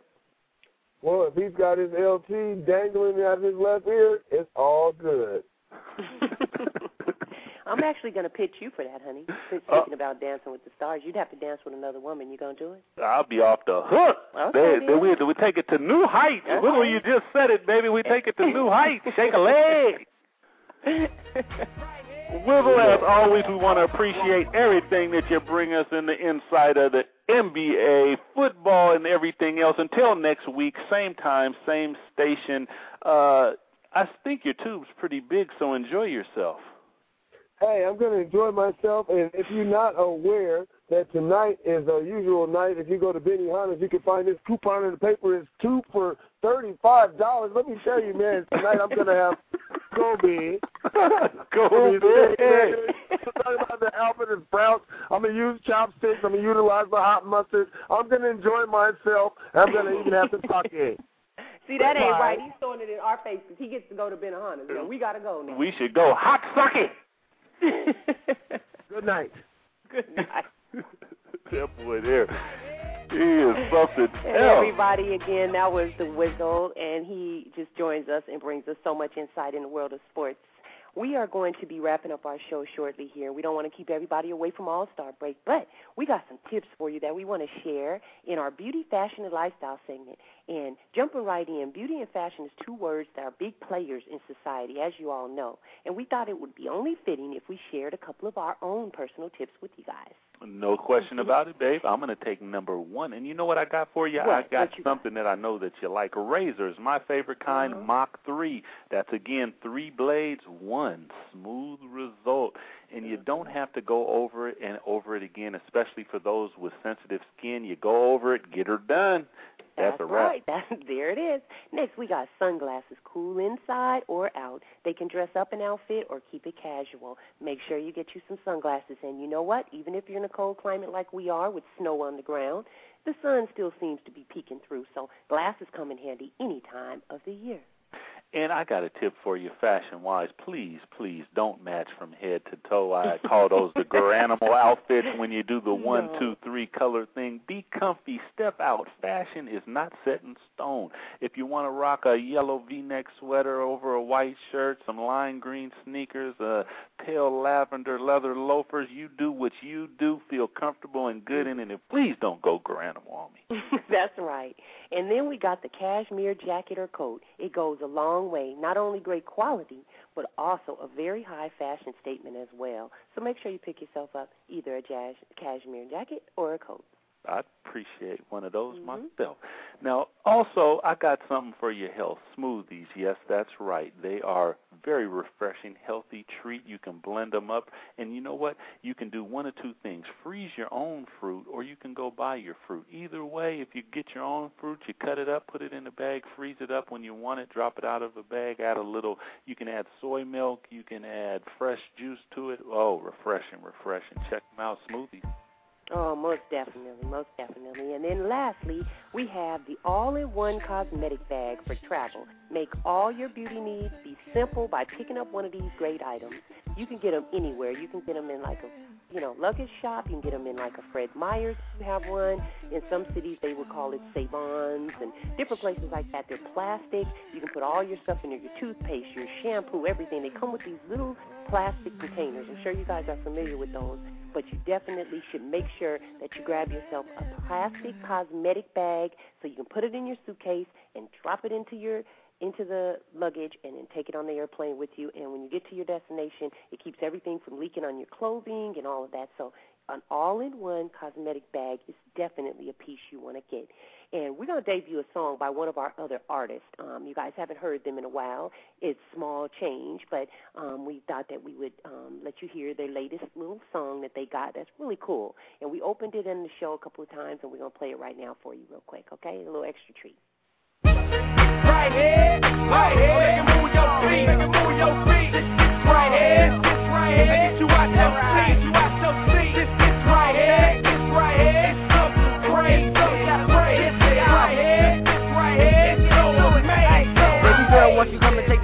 Well, if he's got his LT dangling out of his left ear, it's all good. I'm actually going to pitch you for that, honey. Since Uh, Speaking about dancing with the stars, you'd have to dance with another woman. You going to do it? I'll be off the hook. Okay, then. we, we take it to new heights. Okay. You just said it, baby. We take it to new heights. Shake a leg. Wizzle, as always, we want to appreciate everything that you bring us in the inside of the NBA, football, and everything else. Until next week, same time, same station. Uh, I think your tube's pretty big, so enjoy yourself. Hey, I'm going to enjoy myself, and if you're not aware that tonight is a usual night, if you go to Benihana's, you can find this coupon in the paper. It's two for thirty-five dollars. Let me tell you, man, tonight I'm going to have Kobe. Go Man, talking about the Alfred and Sprouts. I'm gonna use chopsticks. I'm gonna utilize the hot mustard. I'm gonna enjoy myself. I'm gonna even have the sake. See, that ain't right. He's throwing it in our face because he gets to go to Benihana's. You know, we got to go now. We should go hot sucking. Good night. Good night. that boy there, he is something And else. everybody, again, that was the Wizzle, and he just joins us and brings us so much insight in the world of sports. We are going to be wrapping up our show shortly here. We don't want to keep everybody away from All Star Break, but we got some tips for you that we want to share in our beauty, fashion, and lifestyle segment. And jumping right in, beauty and fashion is two words that are big players in society, as you all know. And we thought it would be only fitting if we shared a couple of our own personal tips with you guys. No question about it, babe. I'm going to take number one. And you know what I got for you? What? I got you got? something that I know that you like. Razors, my favorite kind, Uh-huh. Mach 3. That's, again, three blades, one smooth result. And you don't have to go over it and over it again, especially for those with sensitive skin. You go over it, get her done. That's, a wrap. right. That, there it is. Next, we got sunglasses, cool inside or out. They can dress up an outfit or keep it casual. Make sure you get you some sunglasses. And you know what? Even if you're in a cold climate like we are with snow on the ground, the sun still seems to be peeking through. So glasses come in handy any time of the year. And I got a tip for you, fashion wise. Please, please don't match from head to toe. I call those the Garanimal outfits when you do the one, two, three color thing. Be comfy, step out. Fashion is not set in stone. If you want to rock a yellow V neck sweater over a white shirt, some lime green sneakers, a pale lavender leather loafers, you do what you do. Feel comfortable and good in it. And please don't go Garanimal on me. That's right. And then we got the cashmere jacket or coat. It goes a long way. Not only great quality, but also a very high fashion statement as well. So make sure you pick yourself up either a jazz, cashmere jacket or a coat. I appreciate one of those Mhm. myself. Now, also, I got something for your health. Smoothies. Yes, that's right. They are very refreshing, healthy treat. You can blend them up, and you know what? You can do one of two things: freeze your own fruit, or you can go buy your fruit. Either way, if you get your own fruit, you cut it up, put it in a bag, freeze it up when you want it, drop it out of a bag, add a little. You can add soy milk. You can add fresh juice to it. Oh, refreshing, refreshing. Check them out, smoothies. Oh, most definitely, most definitely. And then lastly, we have the all-in-one cosmetic bag for travel. Make all your beauty needs be simple by picking up one of these great items. You can get them anywhere. You can get them in like a, you know, luggage shop. You can get them in like a Fred Meyer's you have one. In some cities, they would call it Savons and different places like that. They're plastic. You can put all your stuff in there, your toothpaste, your shampoo, everything. They come with these little plastic containers. I'm sure you guys are familiar with those but you definitely should make sure that you grab yourself a plastic cosmetic bag so you can put it in your suitcase and drop it into your into the luggage and then take it on the airplane with you. And when you get to your destination it keeps everything from leaking on your clothing and all of that. So an all-in-one cosmetic bag is definitely a piece you want to get and we're going to debut a song by one of our other artists. Um, you guys haven't heard them in a while. It's Small Change, but um, we thought that we would um, let you hear their latest little song that they got. That's really cool. And we opened it in the show a couple of times, and we're going to play it right now for you, real quick. Okay, a little extra treat. Right here, right here, make it move your feet, make it move your feet. This, this right here, this right here,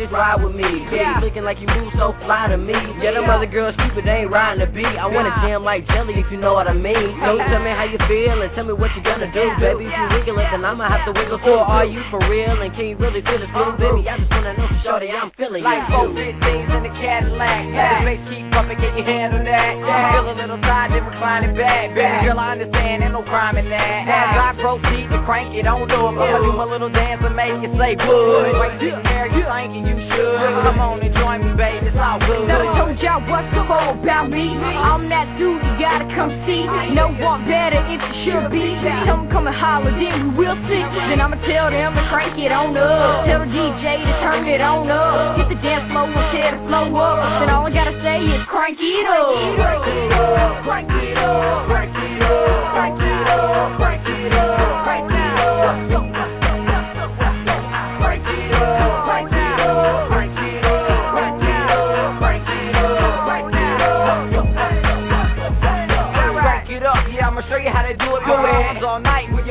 you come and take this ride with me? Yeah. you looking like you move so fly to me. Yeah, them other girls stupid, they ain't riding the beat. I wanna jam like jelly if you know what I mean. So tell me how you feel and tell me what you gonna do, baby. If you it, then I'ma have to wiggle too. Are you for real? And can you really feel this move, baby? I just wanna know, shorty, I'm feeling Like you. four fifteens in the Cadillac. Yeah. The bass keep bumping, can you handle that? Uh-huh. Yeah. Feel a little tired, then recline it back. Baby girl, I understand, ain't no crime in that. As I proceed to crank it on up, I'ma do my little dance and make it say bud. Right there, you thinking you should. Come on and join me, baby, it's all good. Never told y'all what's so cool about me. I'm that dude you gotta come see. No one better if you should be. Tell them come and holler, then we will see. Then I'ma tell them to crank it on up. Tell the DJ to turn it on up. Hit the dance floor and tear the flow up. Then all I gotta say is crank it up. Crank it up, crank it up, crank it up, crank it up, crank it up,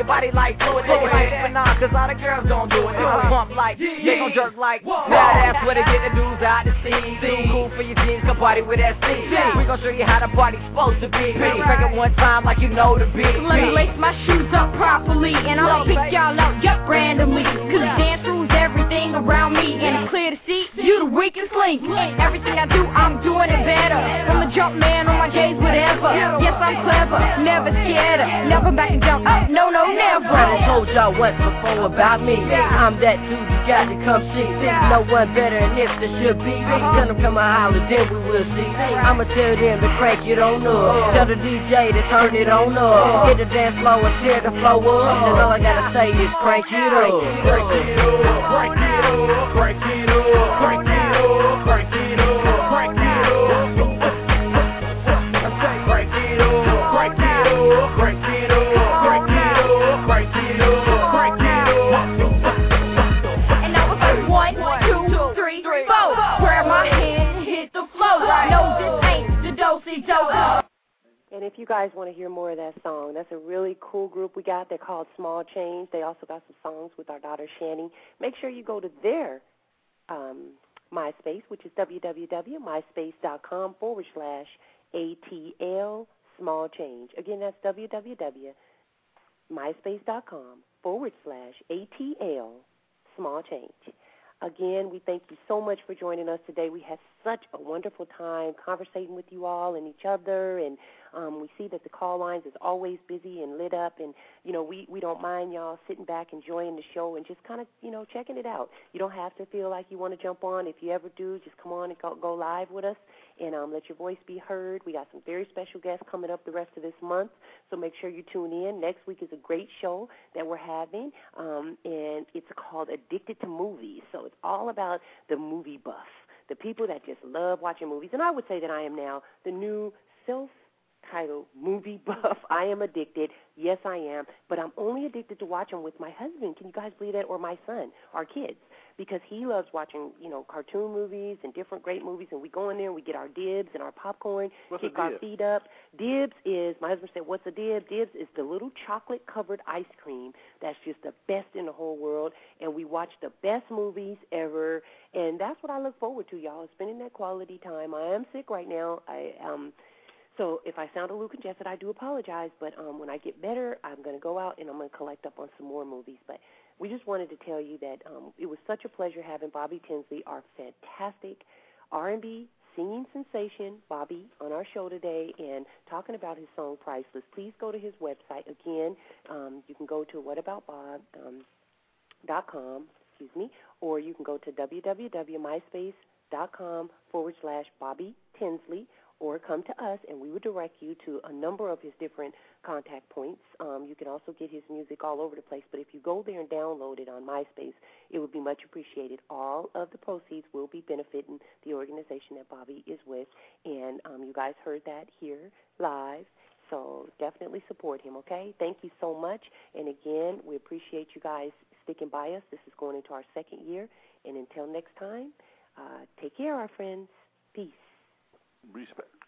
your body like fluid. Take it like nah, cause all the girls gon' do it. They gon' pump like, they gon' jerk like. Now that's where they get the dudes out the scene. Too cool for your jeans, come party with that scene. We gon' show you how the party's supposed to be. Crank it one time like you know the beat. Let me lace my shoes up properly And I'll pick y'all out yup randomly weakest link Everything I do, I'm doing it better From the jump man on my J's, whatever Yes, I'm clever, never scared of Never back and jump up, no, no, never I told y'all once before about me. I'm that dude you got to come see. No one better than this that should be. Uh-huh. Tell them come and holler, then we will see. I'ma tell them to crank it on up. Tell the DJ to turn it on up. Hit the dance floor and tear the floor up. Then all I gotta say is crank it up. Crank it up, crank it up, crank it up, crank it up, if you guys want to hear more of that song, that's a really cool group we got. They're called Small Change. They also got some songs with our daughter Shani. Make sure you go to their um, MySpace, which is www.myspace.com forward slash ATL small change. Again, that's www.myspace.com forward slash ATL small change. Again, we thank you so much for joining us today. We had such a wonderful time conversating with you all and each other, and um, we see that the call lines is always busy and lit up, and you know we we don't mind y'all sitting back enjoying the show and just kind of you know checking it out. You don't have to feel like you want to jump on. If you ever do, just come on and go, go live with us and um, let your voice be heard. We got some very special guests coming up the rest of this month, so make sure you tune in. Next week is a great show that we're having, um, and it's called Addicted to Movies. So it's all about the movie buff, the people that just love watching movies. And I would say that I am now the new Movie Buff. I am addicted. Yes, I am. But I'm only addicted to watching with my husband. Can you guys believe that? Or my son, our kids because he loves watching, you know, cartoon movies and different great movies, and we go in there and we get our dibs and our popcorn, What's kick our feet up. Dibs is my husband said, "What's a dib?" Dibs is the little chocolate covered ice cream that's just the best in the whole world, and we watch the best movies ever, and that's what I look forward to, y'all. Spending that quality time. I am sick right now. I um. So if I sound a little congested, I do apologize. But um, when I get better, I'm going to go out and I'm going to collect up on some more movies. But we just wanted to tell you that um, it was such a pleasure having Bobby Tinsley, our fantastic R&B singing sensation, Bobby, on our show today and talking about his song Priceless. Please go to his website again. Um, you can go to whataboutbob um, excuse me, or you can go to www.myspace.com forward slash Bobby Tinsley or come to us and we will direct you to a number of his different contact points. Um, you can also get his music all over the place, but if you go there and download it on MySpace, it would be much appreciated. All of the proceeds will be benefiting the organization that Bobby is with, and um, you guys heard that here live. So definitely support him, okay? Thank you so much. And again, we appreciate you guys sticking by us. This is going into our second year. And until next time, uh, take care, our friends. Peace. Respect.